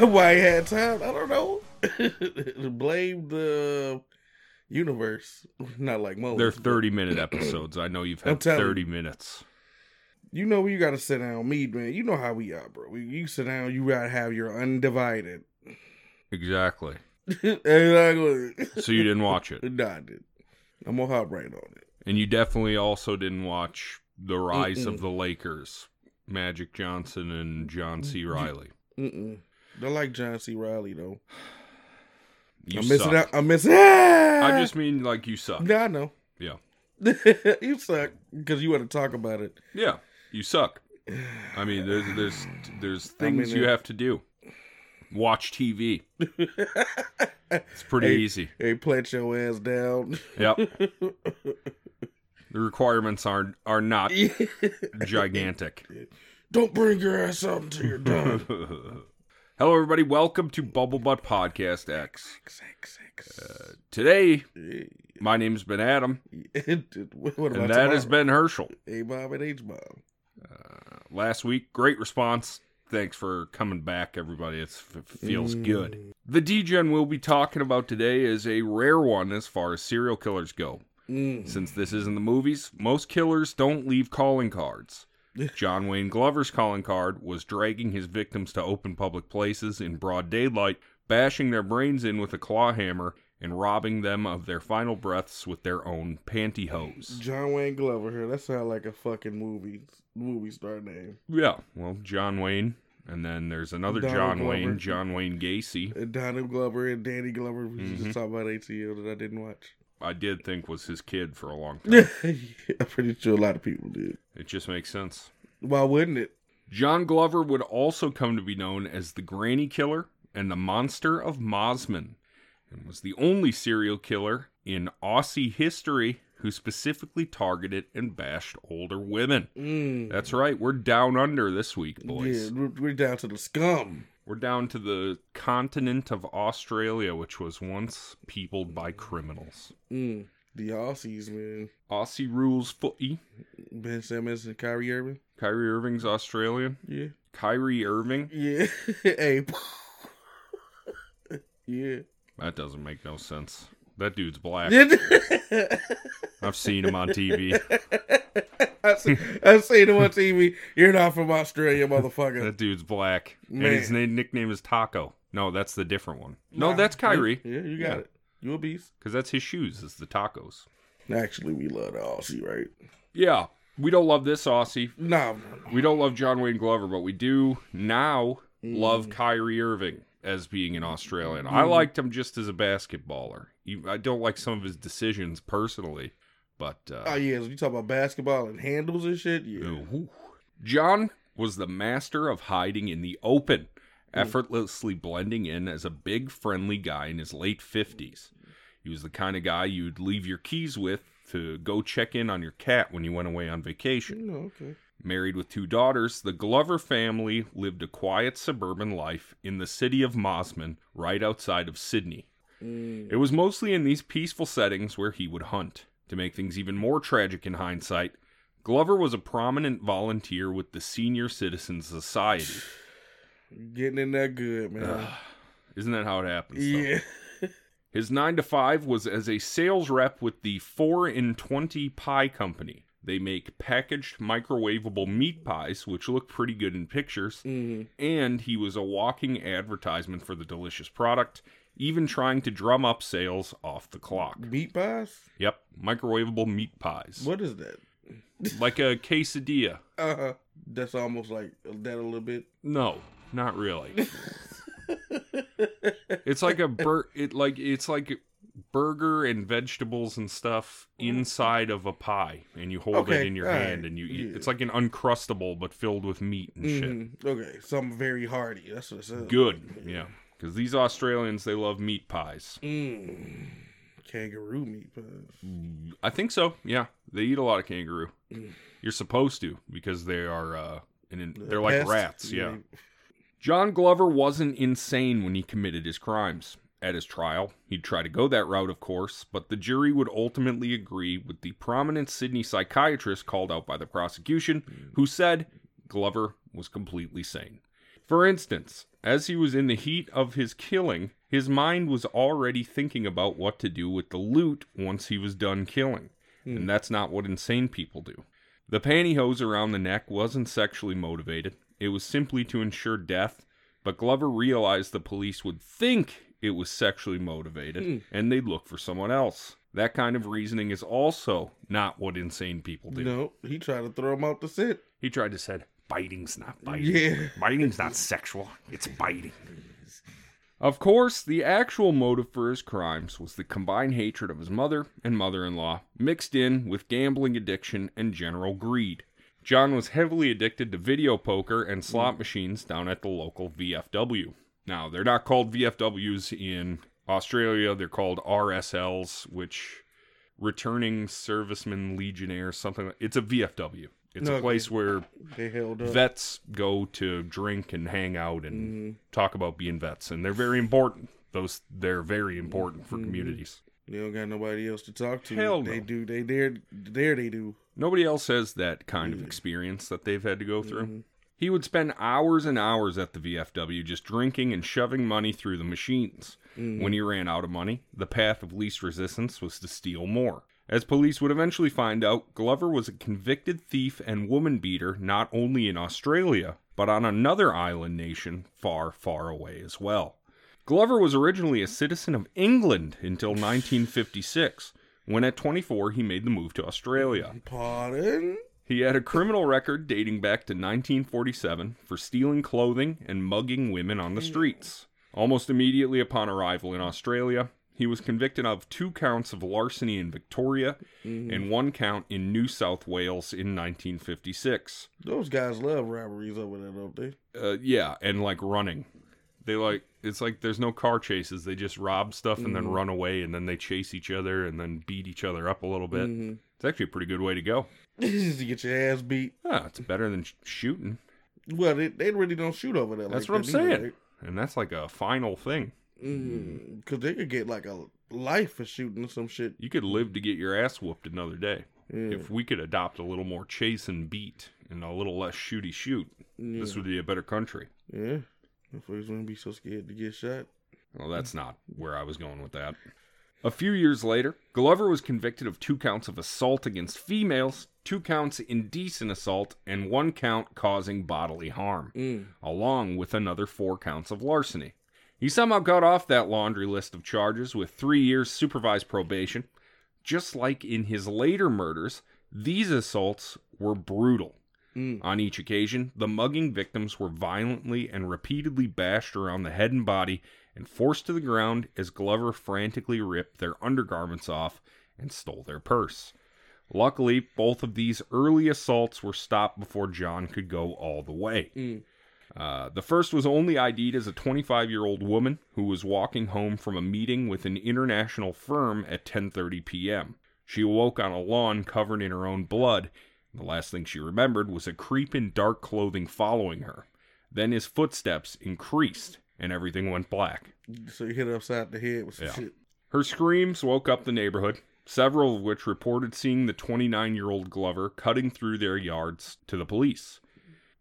Why I had time? I don't know. Blame the universe. Not like most. They're 30 minute episodes. I know you've had telling 30 minutes. You know you gotta sit down. Me, man. You know how we are, bro. You sit down. You gotta have your undivided. Exactly. exactly. So you didn't watch it. Nah, I did. I'm gonna hop right on it. And you definitely also didn't watch The Rise of Mm-mm. the Lakers, Magic Johnson and John C. Reilly. Mm-mm. I like John C. Reilly though. You I'm missing suck. out. I'm missing. Ah! I just mean like you suck. Yeah, I know. Yeah. you suck because you want to talk about it. Yeah, you suck. I mean, there's there's there's I mean, things you it- have to do. Watch TV. It's pretty Hey. easy. Hey, plant your ass down. Yep. The requirements are are not gigantic. Don't bring your ass up until you're done. Hello, everybody. Welcome to Bubble Butt Podcast X. Six, six. Today, my name's Ben Adam, what about and that has been Herschel. A Bob and H Bob. Last week, great response. Thanks for coming back, everybody. It's, it feels Mm. good. The DGen we'll be talking about today is a rare one as far as serial killers go. Mm. Since this isn't the movies, most killers don't leave calling cards. John Wayne Glover's calling card was dragging his victims to open public places in broad daylight, bashing their brains in with a claw hammer, and robbing them of their final breaths with their own pantyhose. John Wayne Glover here. That sounds like a fucking movie movie star name. Yeah, well, John Wayne, and then there's another Donald John Glover. Wayne, John Wayne Gacy. And Donald Glover and Danny Glover. We Mhm. just talking about ATL that I didn't watch. I did think was his kid for a long time. I'm pretty sure a lot of people did. It just makes sense. Why wouldn't it? John Glover would also come to be known as the Granny Killer and the Monster of Mosman, and was the only serial killer in Aussie history who specifically targeted and bashed older women. Mm. That's right, we're down under this week, boys. we're, we're down to the scum. We're down to the continent of Australia, which was once peopled by criminals. Mm. The Aussies, man. Aussie rules footy. Ben Simmons and Kyrie Irving. Kyrie Irving's Australian. Yeah. Kyrie Irving? Yeah. hey. yeah. That doesn't make no sense. That dude's black. I've seen him on TV. I see, I've seen him on TV. You're not from Australia, motherfucker. That dude's black. Man. And his name, nickname is Taco. No, that's the different one. No, Nah, that's Kyrie. Yeah, you got Yeah. it. You a beast. Because that's his shoes, is the tacos. Actually, we love the Aussie, right? Yeah. We don't love this Aussie. No, no, We don't love John Wayne Glover, but we do now Mm. love Kyrie Irving as being an Australian. I Mm. liked him just as a basketballer. I don't like some of his decisions personally, but uh, Oh yeah, so you talk about basketball and handles and shit. Yeah, Ooh. John was the master of hiding in the open, effortlessly blending in as a big, friendly guy in his late 50s. He was the kind of guy you'd leave your keys with to go check in on your cat when you went away on vacation. no, okay. Married with two daughters, the Glover family lived a quiet suburban life in the city of Mosman, right outside of Sydney. Mm. It was mostly in these peaceful settings where he would hunt. To make things even more tragic in hindsight, Glover was a prominent volunteer with the Senior Citizens Society. Getting in that good, man. Ugh, Isn't that how it happens? though? yeah, His 9 to 5 was as a sales rep with the 4 in 20 Pie Company. They make packaged microwavable meat pies, which look pretty good in pictures, mm. and he was a walking advertisement for the delicious product, even trying to drum up sales off the clock. meat pies. Yep, microwavable meat pies. What is that? Like a quesadilla. Uh huh. That's almost like that a little bit. No, not really. it's like a bur it like it's like burger and vegetables and stuff inside of a pie and you hold it in your hand and you eat yeah. it's like an uncrustable but filled with meat and shit. Mhm. Okay, something very hearty. That's what it says. Good. Yeah. Cuz these Australians they love meat pies. Mm. Kangaroo meat pies. I think so. Yeah. They eat a lot of kangaroo. Mm. You're supposed to because they are uh an, they're like Pest? rats, yeah. John Glover wasn't insane when he committed his crimes. At his trial, he'd try to go that route, of course, but the jury would ultimately agree with the prominent Sydney psychiatrist called out by the prosecution, who said Glover was completely sane. For instance, as he was in the heat of his killing, his mind was already thinking about what to do with the loot once he was done killing. Hmm. And that's not what insane people do. The pantyhose around the neck wasn't sexually motivated, it was simply to ensure death, but Glover realized the police would think it was sexually motivated hmm. and they'd look for someone else. That kind of reasoning is also not what insane people do. No, he tried to throw him out the set. He tried to say, biting's not biting. Yeah. Biting's not sexual, it's biting. Of course, the actual motive for his crimes was the combined hatred of his mother and mother in law, mixed in with gambling addiction and general greed. John was heavily addicted to video poker and slot machines down at the local VFW. Now, they're not called VFWs in Australia, they're called RSLs, which returning servicemen legionnaires something like it's a VFW. It's a Okay. place where They vets go to drink and hang out and Mm-hmm. talk about being vets and they're very important those they're very important for communities They don't got nobody else to talk to. Hell no. They do. They dare. There they do. Nobody else has that kind of experience that they've had to go through Mm-hmm. he would spend hours and hours at the vfw just drinking and shoving money through the machines Mm-hmm. when he ran out of money the path of least resistance was to steal more as police would eventually find out, Glover was a convicted thief and woman beater not only in Australia, but on another island nation far, far away as well. Glover was originally a citizen of England until 1956, when at 24 he made the move to Australia. Pardon. He had a criminal record dating back to 1947 for stealing clothing and mugging women on the streets. Almost immediately upon arrival in Australia, he was convicted of two counts of larceny in Victoria and one count in New South Wales in 1956. Those guys love robberies over there, don't they? Uh, yeah, and like running. They like it's like there's no car chases. They just rob stuff and then run away, and then they chase each other and then beat each other up a little bit. Mm-hmm. It's actually a pretty good way to go. Just to get your ass beat. Ah, it's better than sh- shooting. Well, they, they really don't shoot over there. That's like what I'm either, saying. And that's like a final thing. right? Cause they could get like a life for shooting some shit. You could live to get your ass whooped another day. Yeah. If we could adopt a little more chase and beat and a little less shooty shoot, this would be a better country. Yeah. Folks wouldn't be so scared to get shot. Well, that's not where I was going with that. A few years later, Glover was convicted of two counts of assault against females, two counts indecent assault, and one count causing bodily harm, Mm. along with another four counts of larceny. He somehow got off that laundry list of charges with three years supervised probation. Just like in his later murders, these assaults were brutal. Mm. On each occasion, the mugging victims were violently and repeatedly bashed around the head and body and forced to the ground as Glover frantically ripped their undergarments off and stole their purse. Luckily, both of these early assaults were stopped before John could go all the way. Mm. Uh, the first was only ID'd as a 25 year old woman who was walking home from a meeting with an international firm at 10:30 p.m. She awoke on a lawn covered in her own blood. The last thing she remembered was a creep in dark clothing following her. Then his footsteps increased and everything went black. So you hit her upside the head with some Yeah. shit. Her screams woke up the neighborhood, several of which reported seeing the 29 year old Glover cutting through their yards to the police.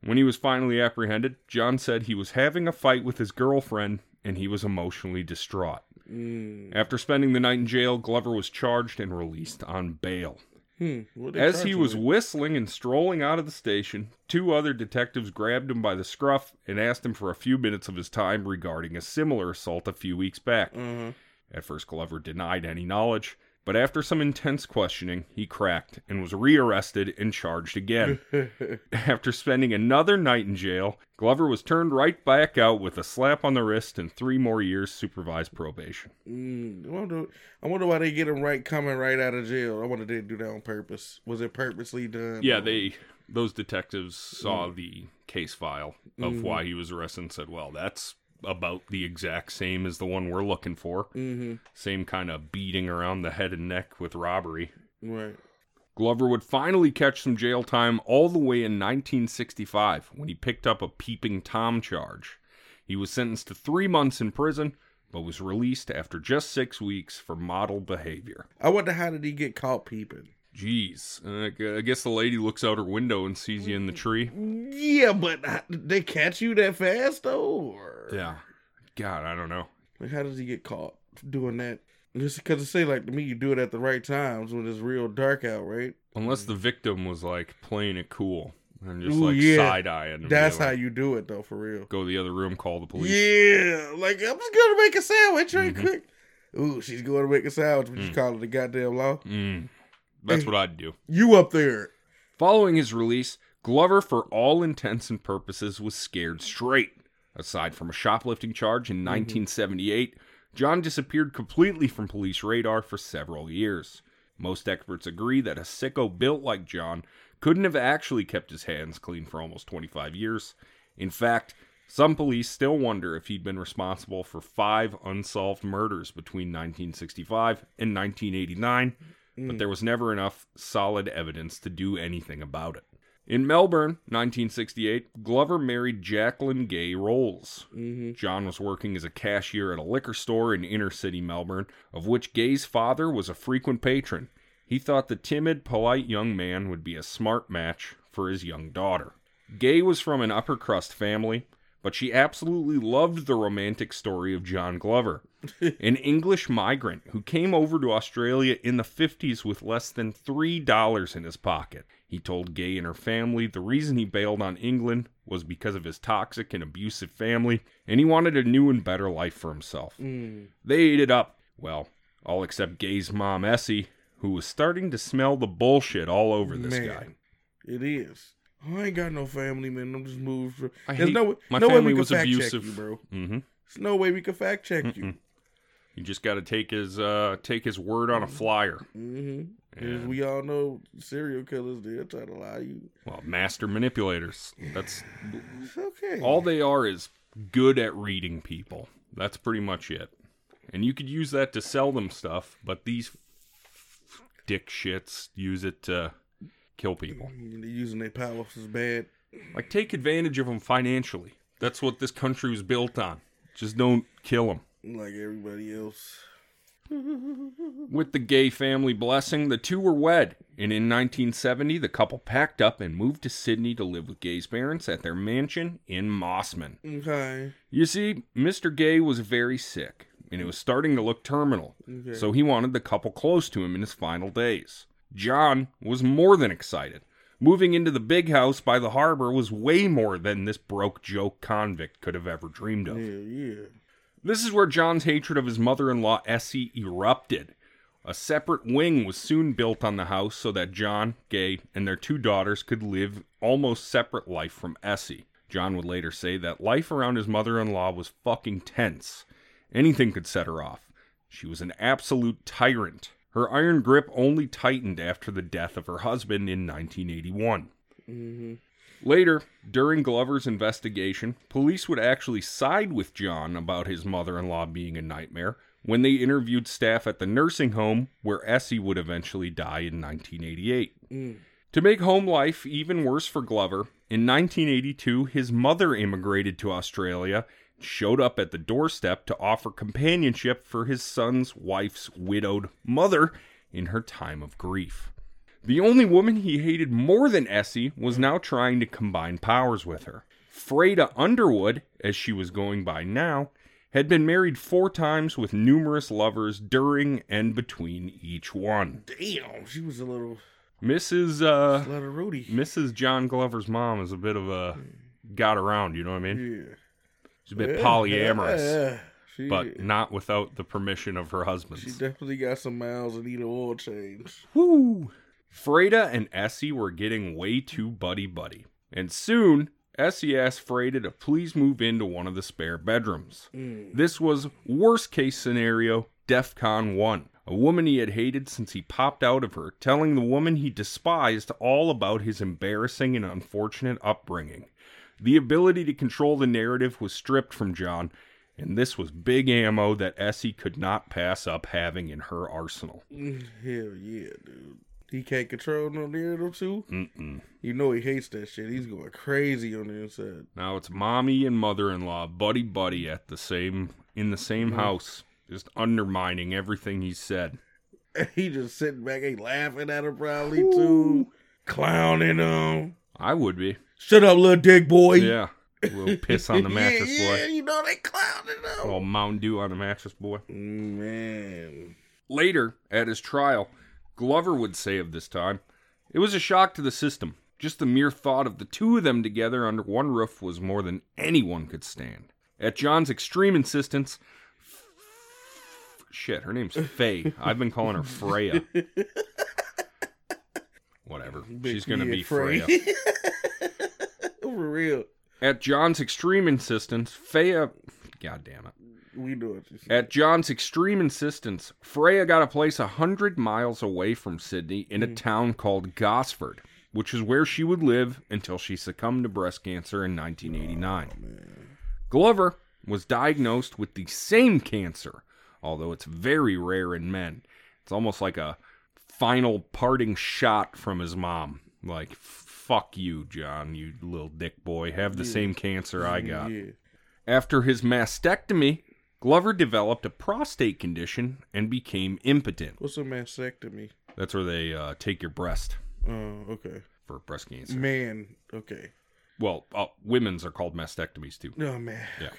When he was finally apprehended, John said he was having a fight with his girlfriend and he was emotionally distraught. Mm. After spending the night in jail, Glover was charged and released on bail. Hmm. As he was with? whistling and strolling out of the station, two other detectives grabbed him by the scruff and asked him for a few minutes of his time regarding a similar assault a few weeks back. Uh-huh. At first, Glover denied any knowledge, but after some intense questioning, he cracked and was rearrested and charged again. after spending another night in jail, Glover was turned right back out with a slap on the wrist and three more years supervised probation. Mm, I wonder, I wonder why they get him right coming right out of jail. I wonder if they do that on purpose. Was it purposely done? Yeah, they those detectives saw the case file of Mhm. why he was arrested and said, "Well, that's about the exact same as the one we're looking for. Mm-hmm. Same kind of beating around the head and neck with robbery." Right. Glover would finally catch some jail time all the way in 1965 when he picked up a peeping Tom charge. He was sentenced to three months in prison, but was released after just six weeks for model behavior. I wonder how did he get caught peeping? Jeez, uh, I guess the lady looks out her window and sees you in the tree. Yeah, but they catch you that fast though? Or... Yeah. God, I don't know. Like, how does he get caught doing that? Just because it say like to me, you do it at the right times when it's real dark out, right? Unless the victim was like playing it cool and just Ooh, like yeah. side eyeing. That's how you do it though, for real. go to the other room, call the police. Yeah, like I'm just gonna make a sandwich right Mhm. quick. Ooh, she's going to make a sandwich, but you Mm. call it the goddamn law. Mm, that's what I'd do. You up there? Following his release, Glover, for all intents and purposes, was scared straight. Aside from a shoplifting charge in mm-hmm. 1978, John disappeared completely from police radar for several years. Most experts agree that a sicko built like John couldn't have actually kept his hands clean for almost 25 years. In fact, some police still wonder if he'd been responsible for five unsolved murders between 1965 and 1989 but there was never enough solid evidence to do anything about it. In Melbourne, 1968, Glover married Jacqueline Gay Rolls. Mm-hmm. John was working as a cashier at a liquor store in inner city Melbourne, of which Gay's father was a frequent patron. He thought the timid, polite young man would be a smart match for his young daughter. Gay was from an upper crust family, but she absolutely loved the romantic story of John Glover, an English migrant who came over to Australia in the 50s with less than $3 in his pocket. He told Gay and her family the reason he bailed on England was because of his toxic and abusive family, and he wanted a new and better life for himself. Mm. They ate it up. Well, all except Gay's mom, Essie, who was starting to smell the bullshit all over this Man, guy. It is. I ain't got no family, man. I'm just moved. For... I There's hate- no, my no family was abusive. you, bro. Mm-hmm. There's no way we could fact check you. Mm-mm. You just got to take his uh, take his word on a flyer. Mm-hmm. And- we all know serial killers, they're trying to lie to you. Well, master manipulators. That's okay. all they are is good at reading people. That's pretty much it. And you could use that to sell them stuff, but these dick shits use it to kill people. Mm, they're using their powers as bad. Like take advantage of them financially. That's what this country was built on. Just don't kill them. like everybody else. With the gay family blessing, the two were wed, and in 1970, the couple packed up and moved to Sydney to live with Gay's parents at their mansion in Mosman. Okay. You see, Mr. Gay was very sick, and it was starting to look terminal, Okay. so he wanted the couple close to him in his final days. John was more than excited. Moving into the big house by the harbor was way more than this broke joke convict could have ever dreamed of. Yeah, yeah. This is where John's hatred of his mother in law, Essie, erupted. A separate wing was soon built on the house so that John, Gay, and their two daughters could live almost separate life from Essie. John would later say that life around his mother in law was fucking tense. Anything could set her off. She was an absolute tyrant. Her iron grip only tightened after the death of her husband in 1981. Mm-hmm. Later, during Glover's investigation, police would actually side with John about his mother in law being a nightmare when they interviewed staff at the nursing home where Essie would eventually die in 1988. Mm. To make home life even worse for Glover, in 1982, his mother immigrated to Australia showed up at the doorstep to offer companionship for his son's wife's widowed mother in her time of grief. The only woman he hated more than Essie was now trying to combine powers with her. Freda Underwood, as she was going by now, had been married four times with numerous lovers during and between each one. Damn, she was a little, Mrs. Uh, little Rudy. Mrs. John Glover's mom is a bit of a got around, you know what I mean? Yeah. She's a bit Yeah, polyamorous, yeah. She, but not without the permission of her husband. she definitely got some miles and need an oil change. Woo! Freda and Essie were getting way too buddy buddy. And soon, Essie asked Freda to please move into one of the spare bedrooms. Mm. This was worst case scenario, DEFCON 1. A woman he had hated since he popped out of her, telling the woman he despised all about his embarrassing and unfortunate upbringing. The ability to control the narrative was stripped from John, and this was big ammo that Essie could not pass up having in her arsenal. Hell yeah, dude. He can't control no narrative too. Mm-mm. You know he hates that shit. He's going crazy on the inside. Now it's mommy and mother in law, buddy buddy at the same in the same mm-hmm. house, just undermining everything he said. He just sitting back, he laughing at her probably too, clowning him. I would be. Shut up, little dick boy. Yeah. Little piss on the mattress yeah, yeah, you know they A him. little Mountain Dew on the mattress boy. Man, Later, at his trial, Glover would say of this time, It was a shock to the system. Just the mere thought of the two of them together under one roof was more than anyone could stand. At John's extreme insistence, shit, her name's Faye. I've been calling her Freya. Whatever. She's going to be Freya. For real. At John's extreme insistence, Freya. God damn it. We do it. At John's extreme insistence, Freya got a place a hundred miles away from Sydney in a mm. town called Gosford, which is where she would live until she succumbed to breast cancer in 1989. Glover was diagnosed with the same cancer, although it's very rare in men. It's almost like a final parting shot from his mom. Like, fuck you, John, you little dick boy. Have the same cancer I got. Yeah. After his mastectomy, Glover developed a prostate condition and became impotent. What's a mastectomy? That's where they uh, take your breast Oh, okay. for breast cancer. Man, okay. Well, uh, women's are called mastectomies too. Oh man. Yeah.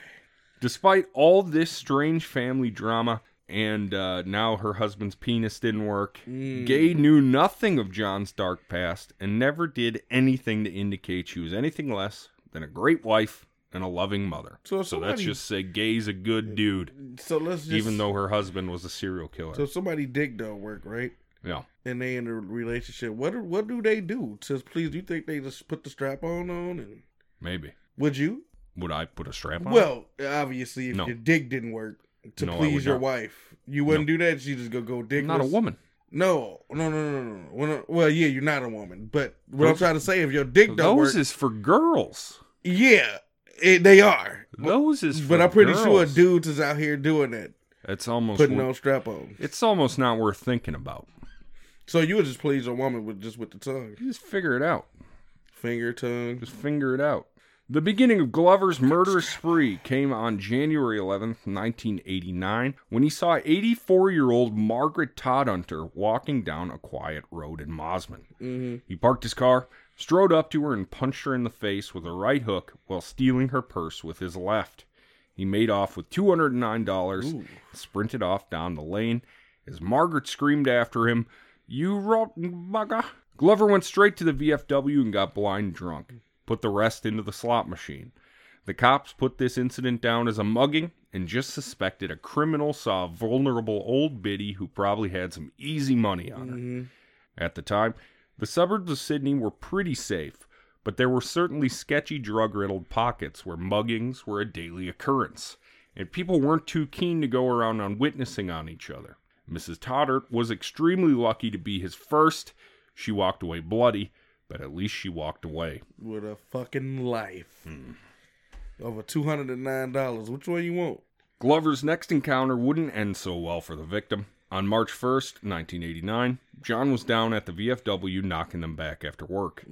Despite all this strange family drama, and uh, now her husband's penis didn't work, Gay knew nothing of John's dark past and never did anything to indicate she was anything less than a great wife and a loving mother. So So let's just say Gay's a good dude, So let's just even though her husband was a serial killer. so somebody dick don't work right, yeah. and they in a relationship. What do- what do they do? Says please. Do you think they just put the strap on on and Maybe. would you? Would I put a strap on? Well, obviously, if No. your dick didn't work to No, please your not. wife, you wouldn't do that. She just go go dick. Not a woman. No, no, no, no, no. no. Well, well, yeah, you're not a woman. But what I'm trying to say, if your dick don't Those work, is for girls. yeah, it, they are. Those is for But I'm pretty sure dudes is out here doing it. It's almost putting wor- no strap on. It's almost not worth thinking about. So you would just please a woman with just with the tongue, You just figure it out. finger, tongue. Just finger it out. The beginning of Glover's murderous spree came on January 11th, 1989, when he saw 84 year old Margaret Todhunter walking down a quiet road in Mosman. hmm He parked his car, strode up to her, and punched her in the face with a right hook while stealing her purse with his left. He made off with $209, Ooh. sprinted off down the lane. As Margaret screamed after him, You rotten bugger! Glover went straight to the VFW and got blind drunk, put the rest into the slot machine. The cops put this incident down as a mugging and just suspected a criminal saw a vulnerable old biddy who probably had some easy money on her. hmm At the time, the suburbs of Sydney were pretty safe, but there were certainly sketchy drug riddled pockets where muggings were a daily occurrence, and people weren't too keen to go around on witnessing on each other. Mrs. Toddert was extremely lucky to be his first. She walked away bloody, but at least she walked away. With a fucking life. Hmm. Over two hundred and nine dollars. Which one you want? Glover's next encounter wouldn't end so well for the victim. On March 1st, 1989, John was down at the VFW knocking them back after work.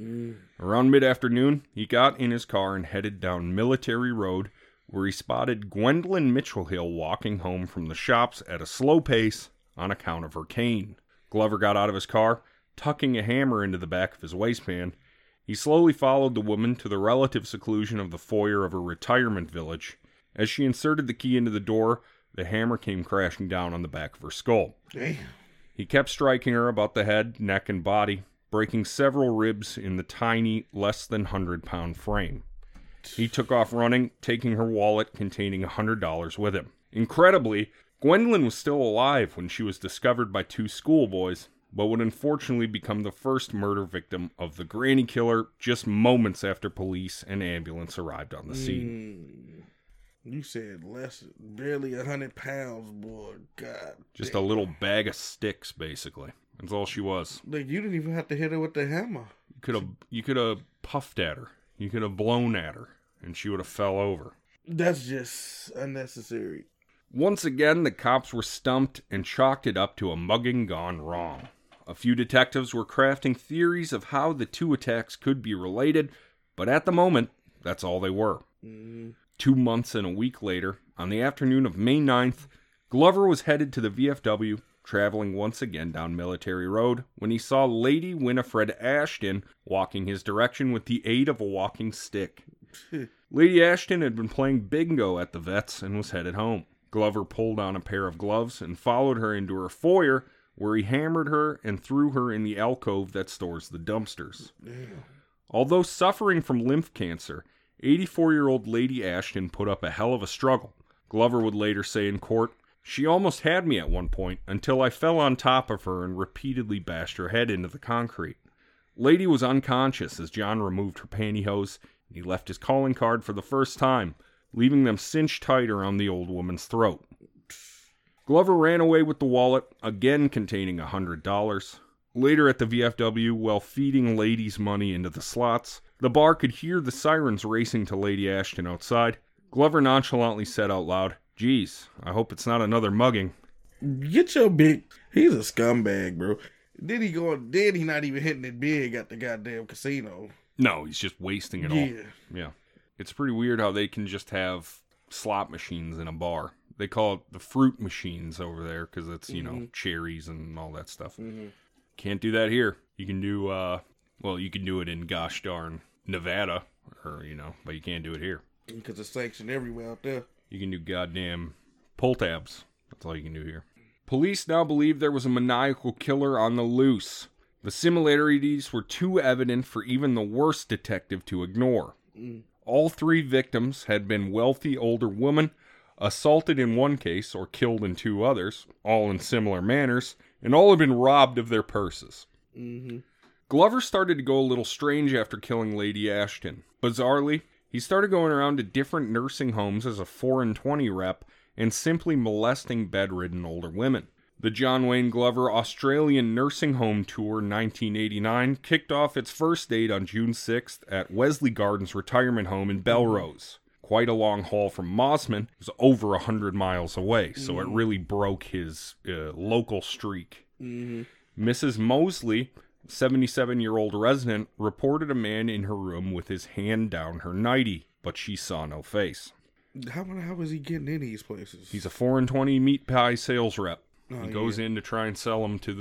Around mid afternoon, he got in his car and headed down Military Road, where he spotted Gwendoline Mitchelhill walking home from the shops at a slow pace on account of her cane. Glover got out of his car, tucking a hammer into the back of his waistband. He slowly followed the woman to the relative seclusion of the foyer of her retirement village. As she inserted the key into the door, the hammer came crashing down on the back of her skull. Damn. He kept striking her about the head, neck, and body, breaking several ribs in the tiny, less than 100 pound frame. He took off running, taking her wallet containing a $100 with him. Incredibly, Gwendoline was still alive when she was discovered by two schoolboys, but would unfortunately become the first murder victim of the granny killer just moments after police and ambulance arrived on the scene. Mm. You said less, barely a hundred pounds, boy. God, Just a little bag of sticks, basically. That's all she was. like you didn't even have to hit her with the hammer. You could have you could have puffed at her. You could have blown at her, and she would have fell over. That's just unnecessary. Once again, the cops were stumped and chalked it up to a mugging gone wrong. A few detectives were crafting theories of how the two attacks could be related, but at the moment, that's all they were. Mm. Two months and a week later, On the afternoon of May 9th, Glover was headed to the VFW, traveling once again down Military Road, when he saw Lady Winifred Ashton walking his direction with the aid of a walking stick. Lady Ashton had been playing bingo at the vets and was headed home. Glover pulled on a pair of gloves and followed her into her foyer, where he hammered her and threw her in the alcove that stores the dumpsters. Although suffering from lymph cancer, 84 year old Lady Ashton put up a hell of a struggle. Glover would later say in court, She almost had me at one point until I fell on top of her and repeatedly bashed her head into the concrete. Lady was unconscious as John removed her pantyhose and he left his calling card for the first time, leaving them cinched tight around the old woman's throat. Glover ran away with the wallet, again containing a hundred dollars. Later at the VFW, while feeding ladies money into the slots, the bar could hear the sirens racing to Lady Ashton outside. Glover nonchalantly said out loud, Geez, I hope it's not another mugging. Get your big. He's a scumbag, bro. Did he go? Did he not even hitting it big at the goddamn casino. No, he's just wasting it Yeah. all. Yeah. It's pretty weird how they can just have slot machines in a bar. They call it the fruit machines over there because it's, you know, cherries and all that stuff. Mhm. Can't do that here. You can do, uh, well, you can do it in gosh darn Nevada or, you know, but you can't do it here. Because it's sanctioned everywhere out there. You can do goddamn pull tabs. That's all you can do here. Police now believe there was a maniacal killer on the loose. The similarities were too evident for even the worst detective to ignore. All three victims had been wealthy older women, assaulted in one case or killed in two others, all in similar manners, and all had been robbed of their purses. Mm-hmm. Glover started to go a little strange after killing Lady Ashton. Bizarrely, he started going around to different nursing homes as a 4 and 20 rep and simply molesting bedridden older women. The John Wayne Glover Australian Nursing Home Tour 1989 kicked off its first date on June 6th at Wesley Gardens Retirement Home in Belrose. Quite a long haul from Mosman. It was over a 100 miles away, so it really broke his uh, local streak. Mm-hmm. Mrs. Mosley, 77 year old resident, reported a man in her room with his hand down her nightie, but she saw no face. How how is he getting in these places? He's a 4 and 20 meat pie sales rep. Oh, he goes in to try and sell them to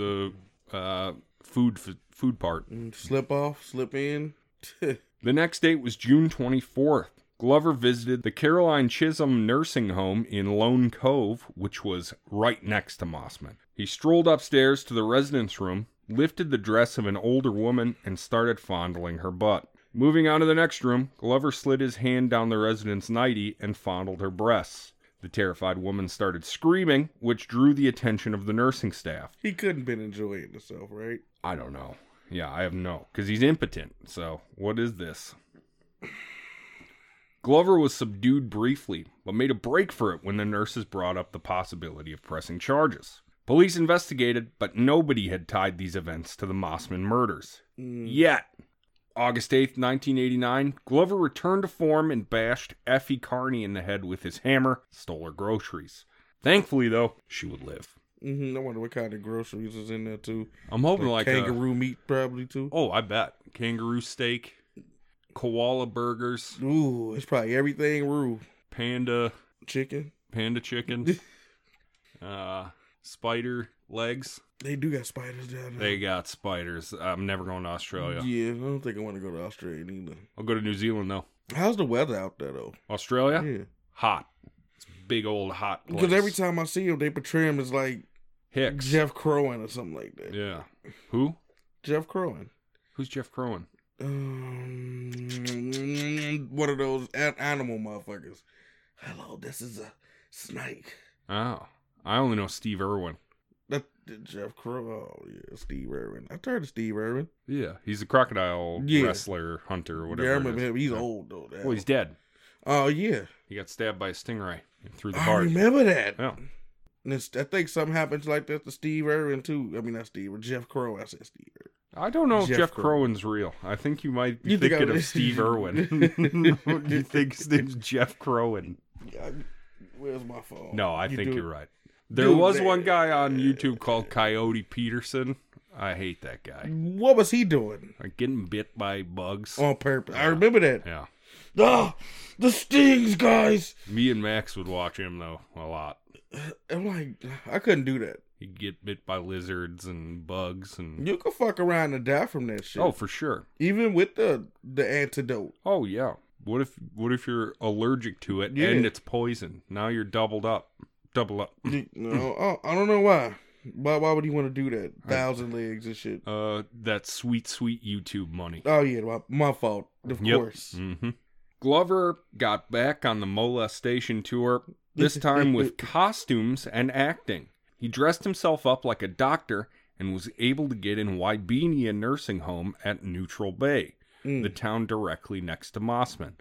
the uh, food f- food part. Mm, slip off, slip in. The next date was June 24th. Glover visited the Caroline Chisholm Nursing Home in Lane Cove, which was right next to Mosman. He strolled upstairs to the residence room, lifted the dress of an older woman, and started fondling her butt. Moving on to the next room, Glover slid his hand down the resident's nightie and fondled her breasts. The terrified woman started screaming, which drew the attention of the nursing staff. he couldn't been enjoying himself, right? I don't know. Yeah, I have no, because he's impotent. So, what is this? Glover was subdued briefly, but made a break for it when the nurses brought up the possibility of pressing charges. Police investigated, but nobody had tied these events to the Mosman murders. Yet. August 8th, 1989, Glover returned to form and bashed Effie Carnie in the head with his hammer, stole her groceries. Thankfully, though, she would live. hmm I wonder what kind of groceries is in there too. I'm hoping like, a- kangaroo meat, probably too. Oh, I bet. Kangaroo steak, koala burgers, Ooh, it's probably everything roo. panda Chicken. panda chicken, uh spider legs. They do got spiders down there. They got spiders. I'm never going to Australia. Yeah, I don't think I want to go to Australia either. I'll go to New Zealand though. How's the weather out there though? Australia, Yeah, hot. It's a big old hot place. because every time I see him, they portray him as like Hicks. Jeff Crowan or something like that. Yeah. Who? Jeff Crowan. Who's Jeff Crowan? Um, one of those animal motherfuckers. Hello, this is a snake. Oh, I only know Steve Irwin. That Jeff Crow. Oh yeah, Steve Irwin. I turned to Steve Irwin. Yeah, he's a crocodile Yeah. wrestler, hunter, or whatever. yeah, I remember him. He's Yeah. old though. now. Well, he's dead. Oh yeah, He got stabbed by a stingray through the heart. I remember that. Yeah. And it's, I think something happens like that to Steve Irwin too. I mean, not Steve, but Jeff Crow. I said Steve Irwin. I don't know if Jeff Jeff Crow. Crowan's real. I think you might be You thinking of Steve Irwin. you think his name's Jeff Crowan? Yeah, where's my phone? No, I You think you're it. right. There Dude, was man. one guy on YouTube called Coyote Peterson. I hate that guy. What was he doing Like getting bit by bugs. on purpose? I remember that. Yeah. Ah, the stings, guys. Me and Max would watch him though a lot. I'm like, I couldn't do that. He'd get bit by lizards and bugs and You could fuck around and die from that shit. oh, for sure. even with the the antidote. Oh yeah. What if what if you're allergic to it Yeah. and it's poison? Now you're doubled up. Double up. no, I, don't know why. Why? Why would he want to do that? Thousand legs and shit. Uh, that sweet, sweet YouTube money. Oh yeah, my, my fault. Of Yep. course. hmm Glover got back on the molestation tour, this time with costumes and acting. He dressed himself up like a doctor and was able to get in Wybenia Nursing Home at Neutral Bay, Mm. the town directly next to Mosman.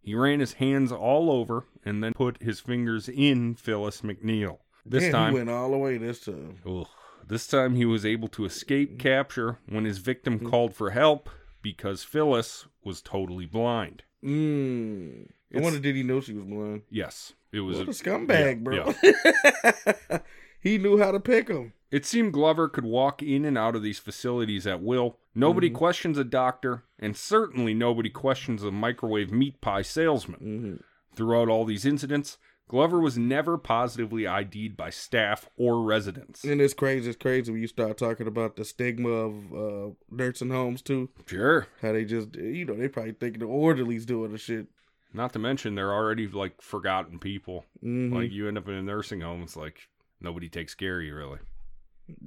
He ran his hands all over and then put his fingers in Phyllis McNeil. This Damn, time, he went all the way. This time. Ugh. This time he was able to escape capture when his victim called for help because Phyllis was totally blind. Mm. I It's- wonder did he know she was blind? Yes, it was. What a A, scumbag, yeah, bro. he knew how to pick him. it seemed Glover could walk in and out of these facilities at will. Nobody questions a doctor, and certainly nobody questions a microwave meat pie salesman. Mm-hmm. Throughout all these incidents, Glover was never positively ID'd by staff or residents. And it's crazy. It's crazy when you start talking about the stigma of uh, nursing homes too. Sure. How they just, you know, they probably think the orderlies doing the shit. Not to mention they're already like forgotten people. Mhm. Like you end up in a nursing home, it's like nobody takes care of you really.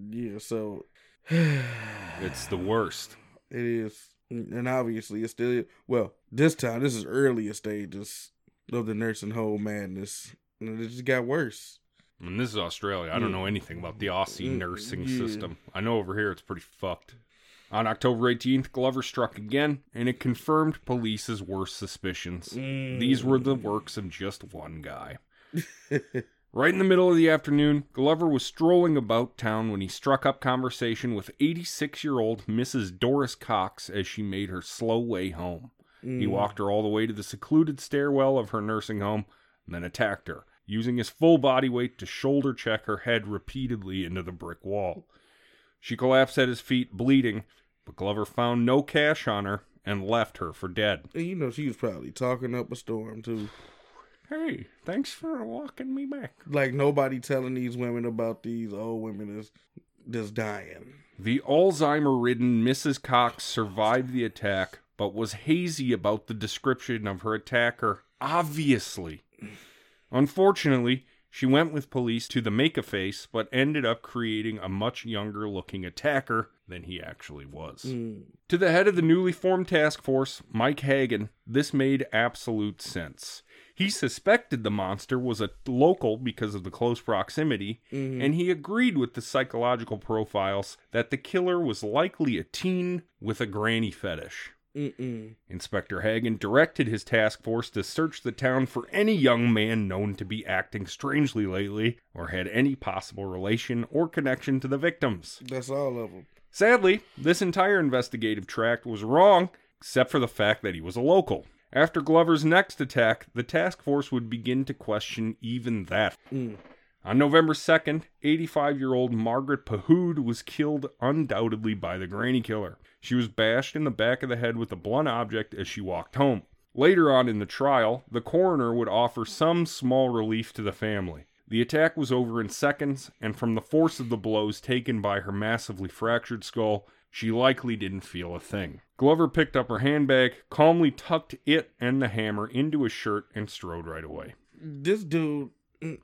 Yeah, so It's the worst. It is, and obviously it's still well. This time, this is earlier stages of the nursing home madness, and it just got worse. And this is Australia. I don't Yeah. know anything about the Aussie Mm, nursing yeah. system. I know over here it's pretty fucked. On October 18th, Glover struck again, and it confirmed police's worst suspicions. These were the works of just one guy. Right in the middle of the afternoon, Glover was strolling about town when he struck up conversation with 86 year old Mrs. Doris Cox as she made her slow way home. He mm. walked her all the way to the secluded stairwell of her nursing home, and then attacked her, using his full body weight to shoulder check her head repeatedly into the brick wall. She collapsed at his feet, bleeding, but Glover found no cash on her and left her for dead. You know she was probably talking up a storm too. Hey, thanks for walking me back. Like nobody telling these women about these old women is just dying. The Alzheimer ridden Mrs. Cox survived the attack, but was hazy about the description of her attacker, obviously. Unfortunately, she went with police to the make a face, but ended up creating a much younger looking attacker than he actually was. Mm. To the head of the newly formed task force, Mike Hagan, this made absolute sense. He suspected the monster was a local because of the close proximity, Mhm. and he agreed with the psychological profiles that the killer was likely a teen with a granny fetish. Mm-mm. Inspector Hagen directed his task force to search the town for any young man known to be acting strangely lately or had any possible relation or connection to the victims. That's all of them. Sadly, this entire investigative tract was wrong, except for the fact that he was a local. After Glover's next attack, the task force would begin to question even that. Mm. On November 2nd, 85 year old Margaret Pahud was killed undoubtedly by the granny killer. She was bashed in the back of the head with a blunt object as she walked home. Later on in the trial, the coroner would offer some small relief to the family. The attack was over in seconds, and from the force of the blows taken by her massively fractured skull, she likely didn't feel a thing. Glover picked up her handbag, calmly tucked it and the hammer into his shirt, and strode right away. This dude,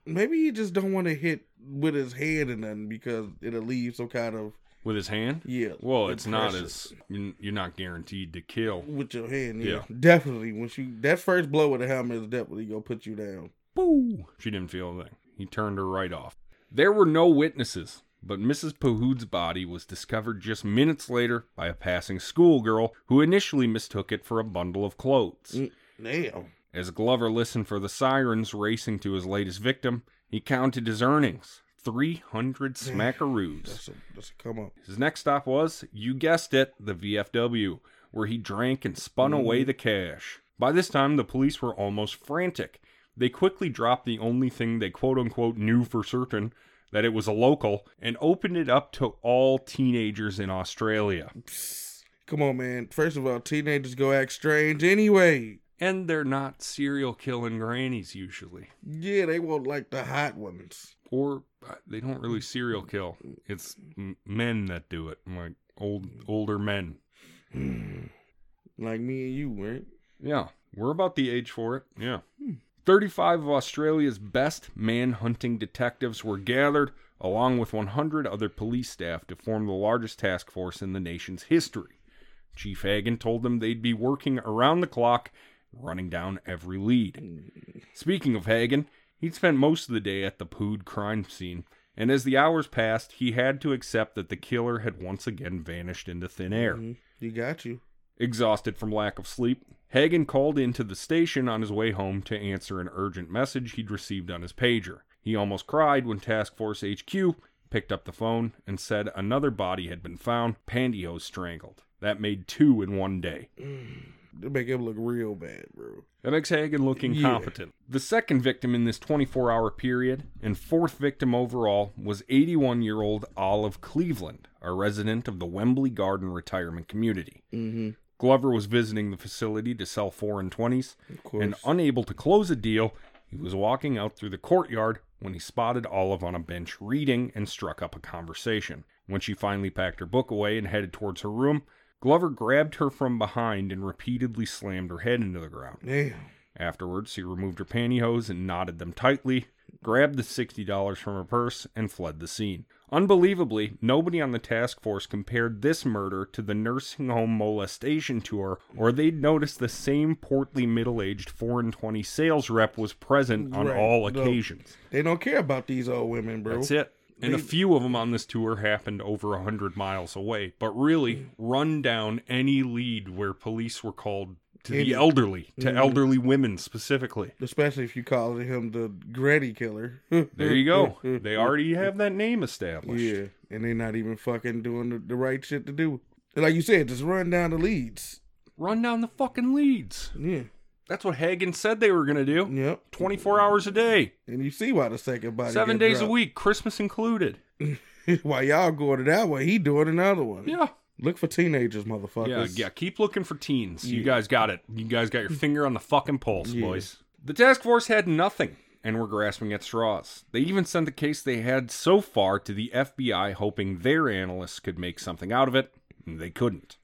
maybe he just don't want to hit with his head and nothing because it'll leave some kind of With his hand? yeah. Well, it's not as you- you're not guaranteed to kill. with your hand. Yeah, Yeah. definitely. When she that first blow with the hammer is definitely gonna put you down. Boo! She didn't feel a thing. He turned her right off. There were no witnesses, but Mrs. Pahud's body was discovered just minutes later by a passing schoolgirl who initially mistook it for a bundle of clothes. Mm, Damn. As Glover listened for the sirens racing to his latest victim, he counted his earnings 300 smackaroos. That's a that's a come up. His next stop was, you guessed it, the VFW, where he drank and spun mm-hmm. away the cash. By this time, the police were almost frantic. They quickly dropped the only thing they quote unquote knew for certain that it was a local and opened it up to all teenagers in Australia. Come on, man. First of all, teenagers go act strange anyway. And they're not serial killing grannies usually. Yeah, they want like the hot ones. Or uh, they don't really serial kill. It's m- men that do it, like old older men. Like me and you, right? Yeah, we're about the age for it. Yeah. 35 of Australia's best man hunting detectives were gathered, along with 100 other police staff, to form the largest task force in the nation's history. Chief Hagen told them they'd be working around the clock, running down every lead. Speaking of Hagen, he'd spent most of the day at the Pahud crime scene, and as the hours passed, he had to accept that the killer had once again vanished into thin air. Mhm. He got you. Exhausted from lack of sleep, Hagen called into the station on his way home to answer an urgent message he'd received on his pager. He almost cried when Task Force HQ picked up the phone and said another body had been found, pantyhose strangled. That made two in one day. They make him look real bad, bro. Makes Hagen look Yeah. incompetent. The second victim in this 24 hour period, and fourth victim overall, was 81 year old Olive Cleveland, a resident of the Wesley Garden retirement community. Mm-hmm. Glover was visiting the facility to sell 4 and 20s, and unable to close a deal, he was walking out through the courtyard when he spotted Olive on a bench reading and struck up a conversation. When she finally packed her book away and headed towards her room, Glover grabbed her from behind and repeatedly slammed her head into the ground. Damn. Afterwards, he removed her pantyhose and knotted them tightly, grabbed the $60 from her purse, and fled the scene. Unbelievably, nobody on the task force compared this murder to the nursing home molestation tour, or they'd noticed the same portly middle aged 4 and 20 sales rep was present on Right. all occasions. They don't care about these old women, bro. That's it. And a few of them on this tour happened over a hundred miles away, but really run down any lead where police were called to Any- the elderly, to Mhm. elderly women specifically. Especially if you call him the granny killer. There you go. They already have that name established. Yeah, and they're not even fucking doing the, the right shit to do. And like you said, just run down the leads. Run down the fucking leads. Yeah. That's what Hagen said they were going to do. Yep. 24 hours a day, And you see why the second body seven days a week, Christmas included. While y'all going it that way, he doing another one. Yeah. Look for teenagers, motherfuckers. yeah. Keep looking for teens. You guys got it. You guys got your finger on the fucking pulse, Yeah. boys. The task force had nothing and were grasping at straws. They even sent the case they had so far to the FBI, hoping their analysts could make something out of it. and They couldn't.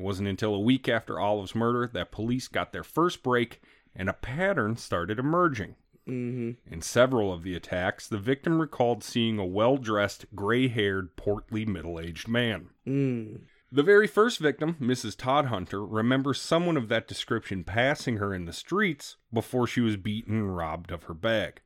It wasn't until a week after Olive's murder that police got their first break and a pattern started emerging. Mm-hmm. In several of the attacks, the victim recalled seeing a well dressed, gray haired, portly, middle aged man. Mm. The very first victim, Mrs. Todhunter, remembers someone of that description passing her in the streets before she was beaten and robbed of her bag.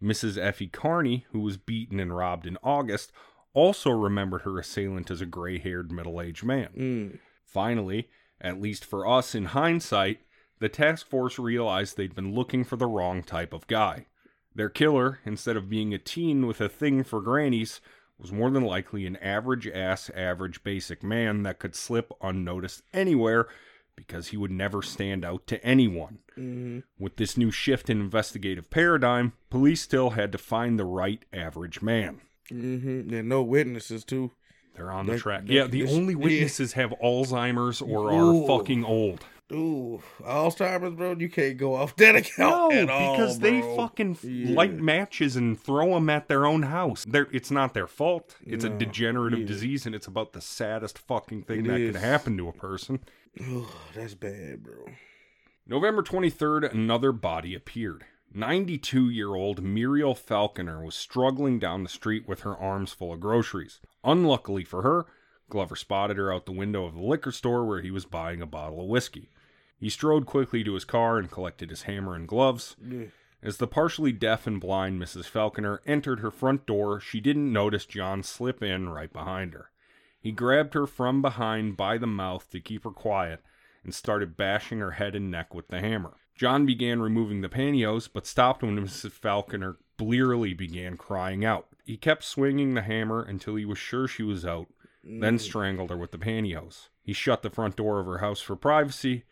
Mrs. Effie Carnie, who was beaten and robbed in August, also remembered her assailant as a gray haired middle aged man. Mm. Finally, at least for us in hindsight, the task force realized they'd been looking for the wrong type of guy. Their killer, instead of being a teen with a thing for grannies, was more than likely an average ass, average basic man that could slip unnoticed anywhere because he would never stand out to anyone. Mm-hmm. With this new shift in investigative paradigm, police still had to find the right average man. Mm-hmm. And no witnesses too. They're on the That- track. that- Yeah, the this- only yeah. witnesses have Alzheimer's or are fucking old. Ooh, Alzheimer's, bro. You can't go off that account No, at all, because they fucking Yeah. light matches and throw them at their own house. They're, it's not their fault. It's a degenerative yeah. disease, and it's about the saddest fucking thing It that is. could happen to a person. Ooh, that's bad, bro. November 23rd, another body appeared. 92 year old Muriel Falconer was struggling down the street with her arms full of groceries. Unluckily for her, Glover spotted her out the window of the liquor store where he was buying a bottle of whiskey. He strode quickly to his car and collected his hammer and gloves. Yeah. As the partially deaf and blind Mrs. Falconer entered her front door, she didn't notice John slip in right behind her. He grabbed her from behind by the mouth to keep her quiet and started bashing her head and neck with the hammer. John began removing the pantyhose, but stopped when Mrs. Falconer blearily began crying out. He kept swinging the hammer until he was sure she was out, then strangled her with the pantyhose. He shut the front door of her house for privacy,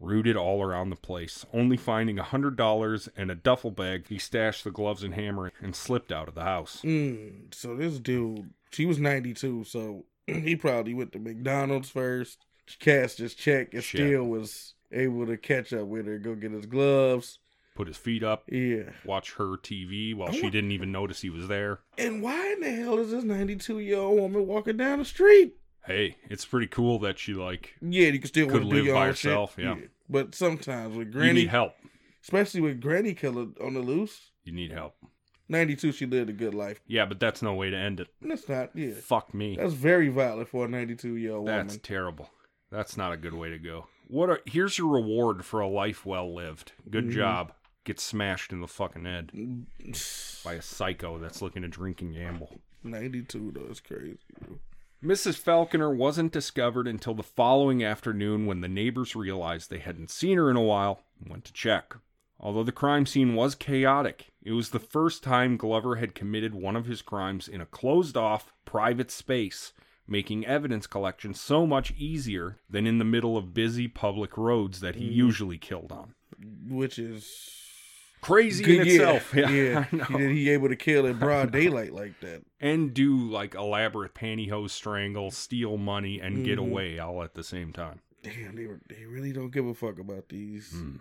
rooted all around the place, only finding a hundred dollars and a duffel bag. He stashed the gloves and hammer and slipped out of the house. Mm, so this dude, she was 92, so he probably went to McDonald's first, cashed his check, and Shit. still was able to catch up with her, go get his gloves. Put his feet up, Yeah. watch her TV while she didn't even notice he was there. And why in the hell is this 92 year old woman walking down the street? Hey, it's pretty cool that she like Yeah, you can still Could want to do live your by own herself, shit. yeah. But sometimes with you Granny, need help. especially with Granny Killer on the loose, You need help. 92, she lived a good life. Yeah, but that's no way to end it. That's not, yeah. Fuck me. That's very valid for a 92 year old woman. That's terrible. That's not a good way to go. What are here's your reward for a life well lived. Good Mhm. job. Get smashed in the fucking head mm. by a psycho that's looking to drink and gamble. 92, though, it's crazy. Mrs. Falconer wasn't discovered until the following afternoon when the neighbors realized they hadn't seen her in a while and went to check. Although the crime scene was chaotic, it was the first time Glover had committed one of his crimes in a closed off, private space, making evidence collection so much easier than in the middle of busy public roads that he mm. usually killed on. Which is Crazy good. in yeah, itself. Yeah, yeah. He, he able to kill in broad daylight like that. And do like elaborate pantyhose strangle, steal money, and get Mhm. away all at the same time. Damn, they were, they really don't give a fuck about these Mm.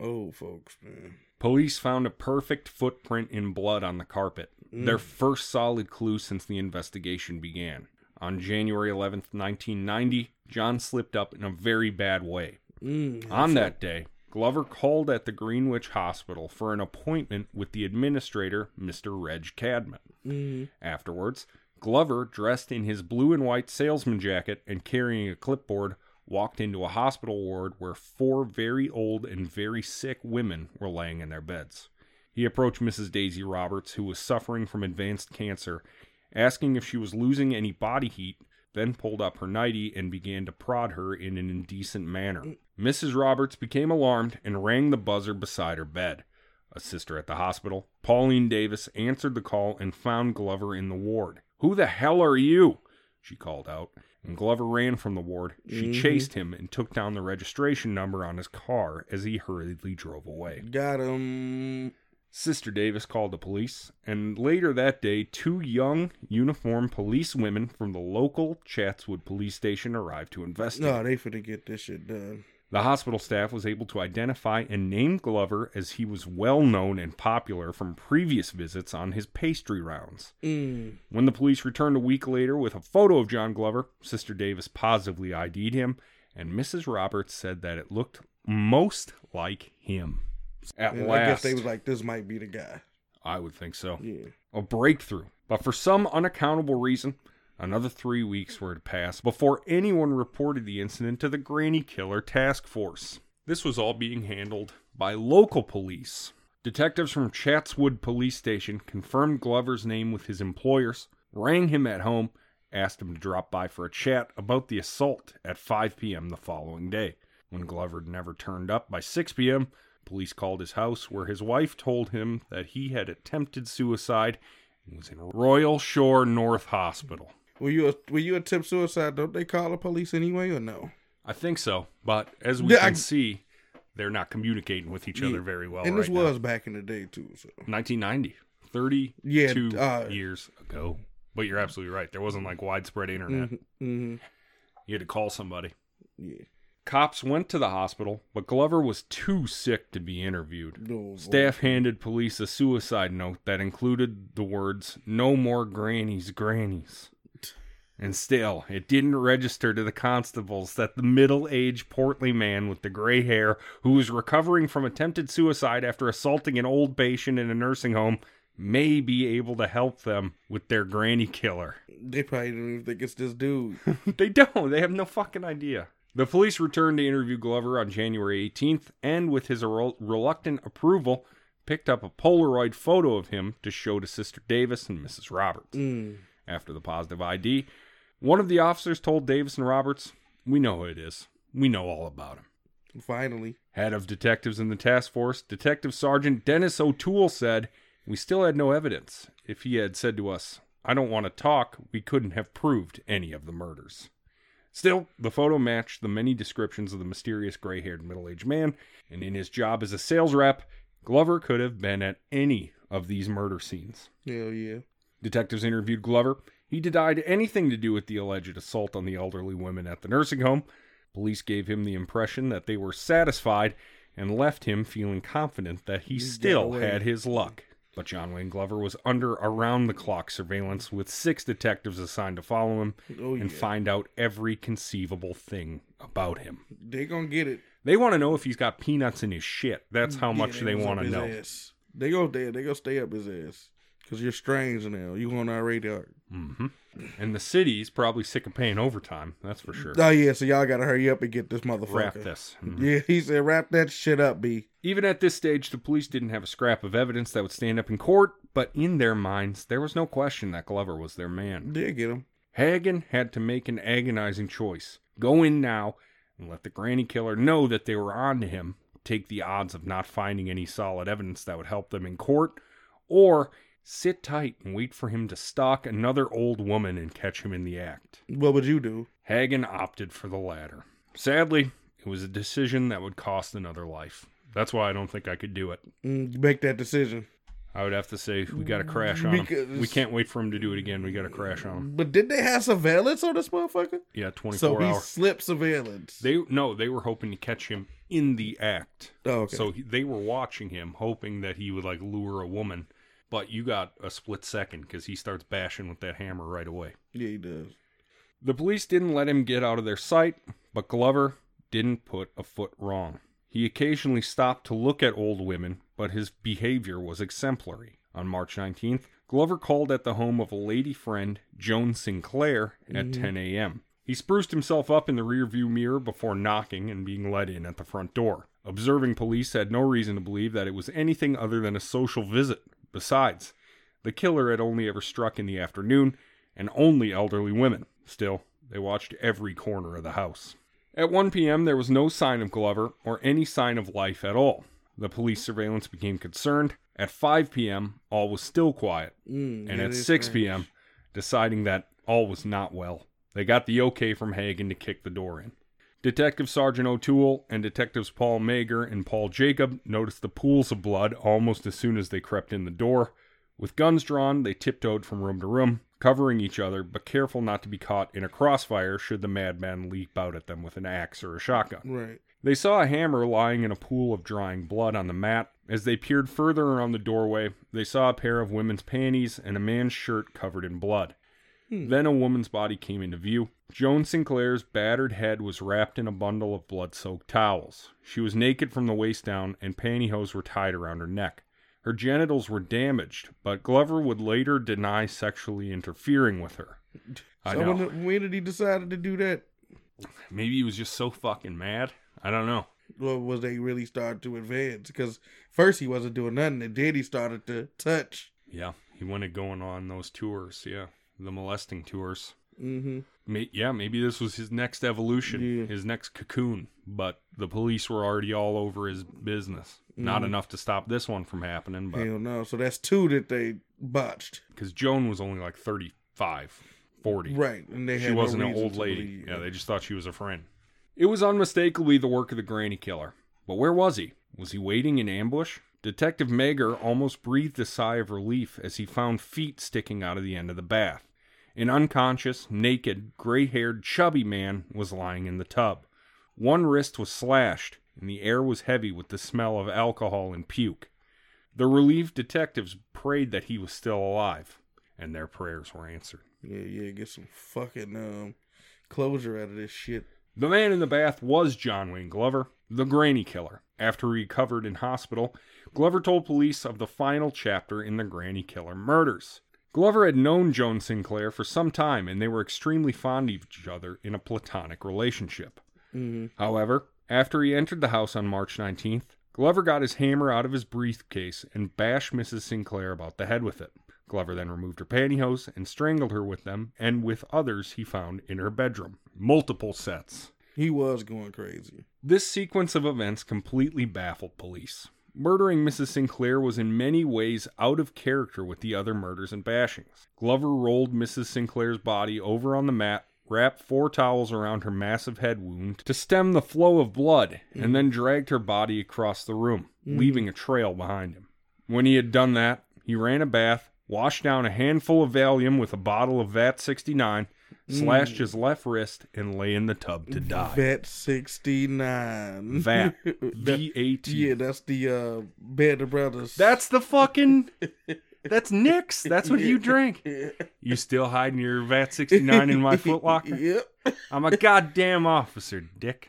old folks, man. Police found a perfect footprint in blood on the carpet, Mm. their first solid clue since the investigation began. On January 11th, 1990, John slipped up in a very bad way. Mm, On that day, Glover called at the Greenwich Hospital for an appointment with the administrator, Mr. Reg Cadman. Mm, Afterwards, Glover, dressed in his blue and white salesman jacket and carrying a clipboard, walked into a hospital ward where four very old and very sick women were laying in their beds. He approached Mrs. Daisy Roberts, who was suffering from advanced cancer, asking if she was losing any body heat, then pulled up her nightie and began to prod her in an indecent manner. Mrs. Roberts became alarmed and rang the buzzer beside her bed. A sister at the hospital, Pauline Davis, answered the call and found Glover in the ward. Who the hell are you? She called out. And Glover ran from the ward. She Mhm. chased him and took down the registration number on his car as he hurriedly drove away. got him. Sister Davis called the police, and later that day, two young uniformed police women from the local Chatswood police station arrived to investigate. No, they finna get this shit done. The hospital staff was able to identify and name Glover as he was well known and popular from previous visits on his pastry rounds. Mm, When the police returned a week later with a photo of John Glover, Sister Davis positively ID'd him, and Mrs. Roberts said that it looked most like him. At and last, I guess they was like, this might be the guy. I would think so. Yeah. A breakthrough. But for some unaccountable reason, another three weeks were to pass before anyone reported the incident to the Granny Killer Task Force. This was all being handled by local police. Detectives from Chatswood Police Station confirmed Glover's name with his employers, rang him at home, asked him to drop by for a chat about the assault at 5 p.m. the following day. When Glover never turned up by 6 p.m., police called his house where his wife told him that he had attempted suicide and was in Royal Shore North Hospital. Will you will you attempt suicide? Don't they call the police anyway or no? I think so, but as we Yeah, can I- see, they're not communicating with each Yeah. other very well. and this right now. was back in the day too. So 1990, 32 yeah, uh, years ago. But you're absolutely right. There wasn't like widespread internet. hmm You had to call somebody. yeah. Cops went to the hospital, but Glover was too sick to be interviewed. Oh, no, Staff handed police a suicide note that included the words, No more grannies, grannies. And still, it didn't register to the constables that the middle aged, portly man with the gray hair, who was recovering from attempted suicide after assaulting an old patient in a nursing home, may be able to help them with their granny killer. They probably don't even think it's this dude. they don't. They have no fucking idea. The police returned to interview Glover on January 18th and, with his rel- reluctant approval, picked up a Polaroid photo of him to show to Sister Davis and Mrs. Roberts. Mm. After the positive ID, one of the officers told Davis and Roberts, We know who it is. We know all about him. Finally, Head of detectives in the task force, Detective Sergeant Dennis O'Toole said, We still had no evidence. If he had said to us, I don't want to talk, we couldn't have proved any of the murders. Still, the photo matched the many descriptions of the mysterious gray haired middle aged man, and in his job as a sales rep, Glover could have been at any of these murder scenes. hell yeah. Detectives interviewed Glover. He denied anything to do with the alleged assault on the elderly women at the nursing home, Police gave him the impression that they were satisfied and left him feeling confident that he got still had his luck. But John Wayne Glover was under around the clock surveillance with six detectives assigned to follow him Oh and yeah, find out every conceivable thing about him. they gonna get it. They want to know if he's got peanuts in his shit. That's how Yeah, much they want to know. ass. They go there. They go stay up his ass because you're strange now. You on our radar. hmm And the city's probably sick of paying overtime. That's for sure. Oh yeah, so y'all gotta hurry up and get this motherfucker. Wrap this. Mhm. Yeah, he said wrap that shit up, B. Even at this stage, the police didn't have a scrap of evidence that would stand up in court, but in their minds, there was no question that Glover was their man. They get him. Hagen had to make an agonizing choice go in now and let the granny killer know that they were on to him, take the odds of not finding any solid evidence that would help them in court, or sit tight and wait for him to stalk another old woman and catch him in the act. What would you do? Hagen opted for the latter. Sadly, it was a decision that would cost another life. That's why I don't think I could do it. Mm, make that decision. I would have to say we got to crash on him. We can't wait for him to do it again. We got to crash on him. But did they have surveillance on this motherfucker? Yeah, 24 So he hours. slipped surveillance. They no, they were hoping to catch him in the act. oh, okay. So he, they were watching him, hoping that he would like lure a woman. But you got a split second because he starts bashing with that hammer right away. yeah, he does. The police didn't let him get out of their sight, but Glover didn't put a foot wrong. He occasionally stopped to look at old women, but his behavior was exemplary. On March 19th, Glover called at the home of a lady friend, Joan Sinclair, at mm-hmm. 10 a.m. He spruced himself up in the rearview mirror before knocking and being let in at the front door. Observing police had no reason to believe that it was anything other than a social visit. Besides, the killer had only ever struck in the afternoon, and only elderly women. Still, they watched every corner of the house. At 1 p.m., there was no sign of Glover or any sign of life at all. The police surveillance became concerned. At 5 p.m., all was still quiet. Mm, And at 6 strange. p.m., deciding that all was not well, they got the okay from Hagen to kick the door in. Detective Sergeant O'Toole and Detectives Paul Mager and Paul Jacob noticed the pools of blood almost as soon as they crept in the door. With guns drawn, they tiptoed from room to room, covering each other, but careful not to be caught in a crossfire should the madman leap out at them with an axe or a shotgun. Right. They saw a hammer lying in a pool of drying blood on the mat. As they peered further around the doorway, they saw a pair of women's panties and a man's shirt covered in blood. Hmm. Then a woman's body came into view. Joan Sinclair's battered head was wrapped in a bundle of blood soaked towels. She was naked from the waist down, and pantyhose were tied around her neck. Her genitals were damaged, but Glover would later deny sexually interfering with her. I so know. when, when did he decide to do that? Maybe he was just so fucking mad. I don't know. Or was they really started to advance? Because first he wasn't doing nothing, and then he started to touch. Yeah, he wanted going on those tours. Yeah, the molesting tours. Mm-hmm. May- yeah, maybe this was his next evolution, Yeah. his next cocoon. But the police were already all over his business. Not Mhm. enough to stop this one from happening, but Hell no. So that's two that they botched. because Joan was only like 35, 40. Right. And they She no wasn't an old lady. believe- Yeah, they just thought she was a friend. It was unmistakably the work of the granny killer. But where was he? Was he waiting in ambush? Detective Mager almost breathed a sigh of relief as he found feet sticking out of the end of the bath. An unconscious, naked, gray haired, chubby man was lying in the tub. One wrist was slashed, and the air was heavy with the smell of alcohol and puke. The relieved detectives prayed that he was still alive, and their prayers were answered. Yeah, yeah. Get some fucking um closure out of this shit. The man in the bath was John Wayne Glover, the granny killer. After he recovered in hospital, Glover told police of the final chapter in the granny killer murders. Glover had known Joan Sinclair for some time and they were extremely fond of each other in a platonic relationship. Mm-hmm. However, after he entered the house on March 19th, Glover got his hammer out of his briefcase and bashed Mrs. Sinclair about the head with it. Glover then removed her pantyhose and strangled her with them and with others he found in her bedroom. Multiple sets. He was going crazy. This sequence of events completely baffled police. Murdering Mrs. Sinclair was in many ways out of character with the other murders and bashings. Glover rolled Mrs. Sinclair's body over on the mat, wrapped four towels around her massive head wound to stem the flow of blood, and then mm. dragged her body across the room, mm. leaving a trail behind him. When he had done that, he ran a bath, washed down a handful of Valium with a bottle of VAT 69, slashed his left wrist, and lay in the tub to die. Vet sixty nine. VAT. V A T. Yeah, that's the uh Band Brothers. That's the fucking. That's Nix. That's what you drink. You still hiding your VAT 69 in my footlocker? Yep. I'm a goddamn officer, dick.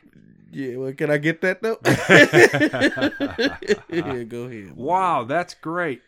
Yeah, well, can I get that though? yeah, go ahead. Wow, that's great.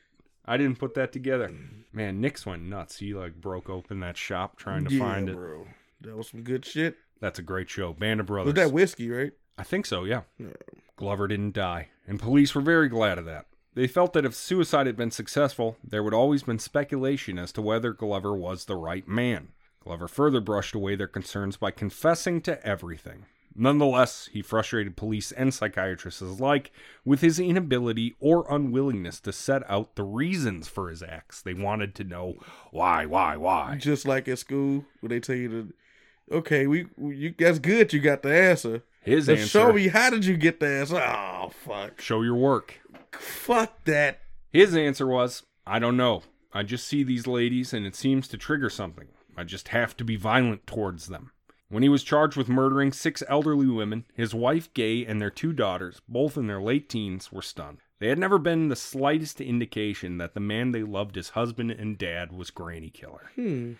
I didn't put that together. Man, Nix went nuts. He like broke open that shop trying to yeah, find it. bro. That was some good shit. That's a great show. Band of Brothers. Was that whiskey, right? I think so, yeah. Yeah. Glover didn't die, and police were very glad of that. They felt that if suicide had been successful, there would always been speculation as to whether Glover was the right man. Glover further brushed away their concerns by confessing to everything. Nonetheless, he frustrated police and psychiatrists alike with his inability or unwillingness to set out the reasons for his acts. They wanted to know why, why, why. Just like at school, where they tell you to, okay, we, you that's good. You got the answer. His But answer: show me how did you get the answer? Oh fuck, show your work. fuck that. His answer was, I don't know. I just see these ladies and it seems to trigger something. I just have to be violent towards them. When he was charged with murdering six elderly women, his wife, Gay, and their two daughters, both in their late teens, were stunned. They had never been the slightest indication that the man they loved as husband and dad was Granny Killer. Hmm.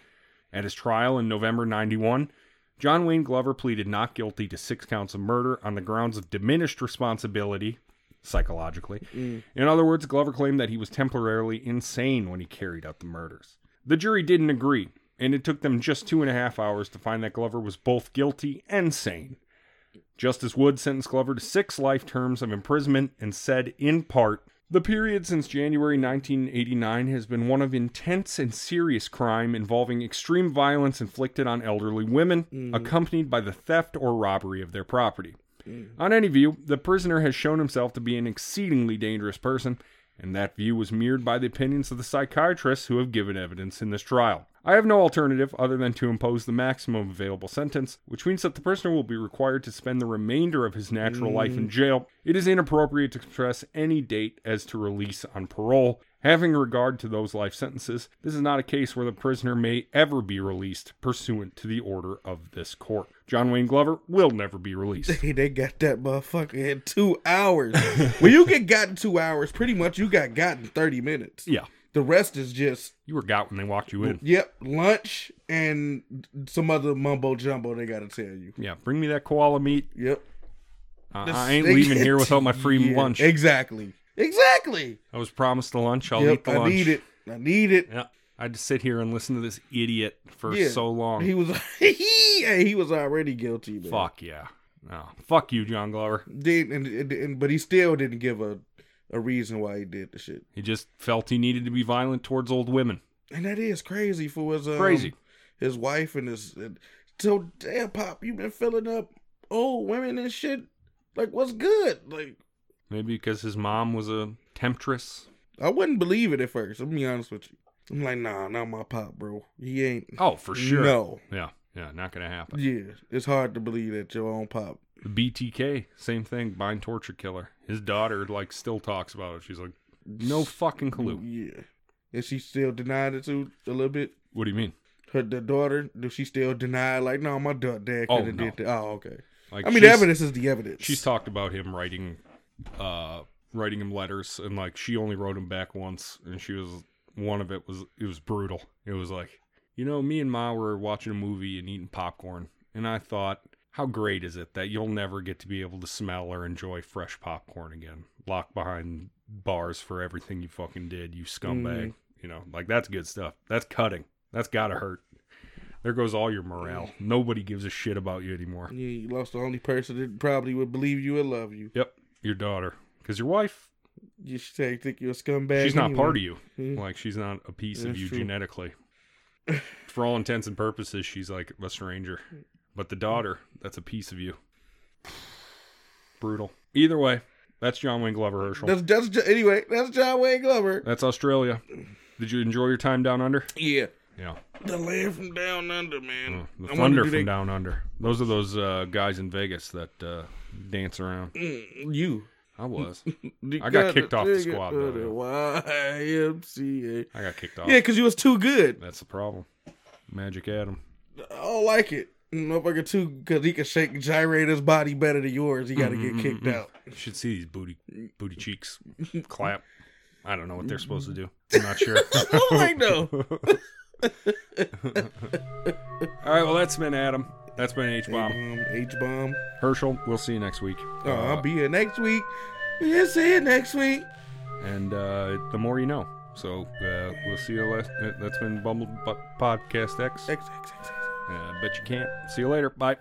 At his trial in November 91, John Wayne Glover pleaded not guilty to six counts of murder on the grounds of diminished responsibility, psychologically. Mm. In other words, Glover claimed that he was temporarily insane when he carried out the murders. The jury didn't agree, and it took them just two and a half hours to find that Glover was both guilty and sane. Justice Wood sentenced Glover to six life terms of imprisonment and said, in part, the period since January 1989 has been one of intense and serious crime involving extreme violence inflicted on elderly women, mm-hmm. accompanied by the theft or robbery of their property. Mm. On any view, the prisoner has shown himself to be an exceedingly dangerous person, and that view was mirrored by the opinions of the psychiatrists who have given evidence in this trial. I have no alternative other than to impose the maximum available sentence, which means that the prisoner will be required to spend the remainder of his natural life in mm. jail. It is inappropriate to express any date as to release on parole. Having regard to those life sentences, this is not a case where the prisoner may ever be released pursuant to the order of this court. John Wayne Glover will never be released. Hey, they got that motherfucker in two hours. when you get got in two hours, pretty much you got got in thirty minutes. Yeah, The rest is just you were got when they walked you in. yep, lunch and some other mumbo jumbo they gotta tell you. Yeah, bring me that koala meat. Yep. Uh, This- I ain't leaving here without my free yeah, lunch. Exactly. Exactly. I was promised the lunch. I'll yep, eat the I lunch. I need it. I need it. Yeah, I to sit here and listen to this idiot for Yeah. so long. He was he, he was already guilty, man. Fuck yeah. No, fuck you, John Glover. Did and, and, and but he still didn't give a a reason why he did the shit. He just felt he needed to be violent towards old women. And that is crazy for his um, Crazy. his wife and his and, so damn pop, you've been filling up old women and shit. Like what's good? Like Maybe because his mom was a temptress. I wouldn't believe it at first. I'm be honest with you. I'm like, nah, not my pop, bro. He ain't. Oh, for sure. No. Yeah, yeah, not gonna happen. Yeah, it's hard to believe that your own pop. The BTK, same thing. Bind torture killer. His daughter like still talks about it. She's like, no fucking clue. Yeah. And she still denied it too a little bit. What do you mean? Her the daughter, does she still deny? Like, no, my da- dad Oh, could have no. did that. Oh, okay. Like, I mean, the evidence is the evidence. She's talked about him writing, uh, writing him letters, and like she only wrote him back once, and she was one of it was it was brutal. It was like, you know, me and Ma were watching a movie and eating popcorn, and I thought, how great is it that you'll never get to be able to smell or enjoy fresh popcorn again, locked behind bars for everything you fucking did, you scumbag. Mm-hmm. You know, like that's good stuff. That's cutting. That's gotta hurt. There goes all your morale. Nobody gives a shit about you anymore. yeah, you lost the only person that probably would believe you and love you. Yep, your daughter. Because your wife, You should say, think you're a scumbag. she's not anyway. part of you. Yeah. Like she's not a piece of you true. genetically. For all intents and purposes, she's like a stranger. But the daughter, that's a piece of you. Brutal. Either way, that's John Wayne Glover Herschel. That's that's anyway. That's John Wayne Glover. That's Australia. Did you enjoy your time down under? Yeah, Yeah. the land from down under, man. Uh, the I thunder from they- down under. Those are those uh, guys in Vegas that uh, dance around. Mm, you. I was. I got kicked off the squad, though. YMCA. I got kicked off. Yeah, because you was too good. That's the problem. Magic Adam. I don't like it. Motherfucker too, because he can shake gyrate his body better than yours. He got to get mm-hmm, kicked mm-hmm. out. You should see these booty booty cheeks clap. I don't know what they're supposed to do. I'm not sure. oh my no. All right, well that's been Adam. That's been H bomb. H bomb. Herschel, we'll see you next week. Oh, I'll be here next week. We'll see you next week. and uh, the more you know. So uh, we'll see you. Last, uh, that's been Bumble Bu- Podcast X. X, X, X, X. Uh, bet you can't. See you later. Bye.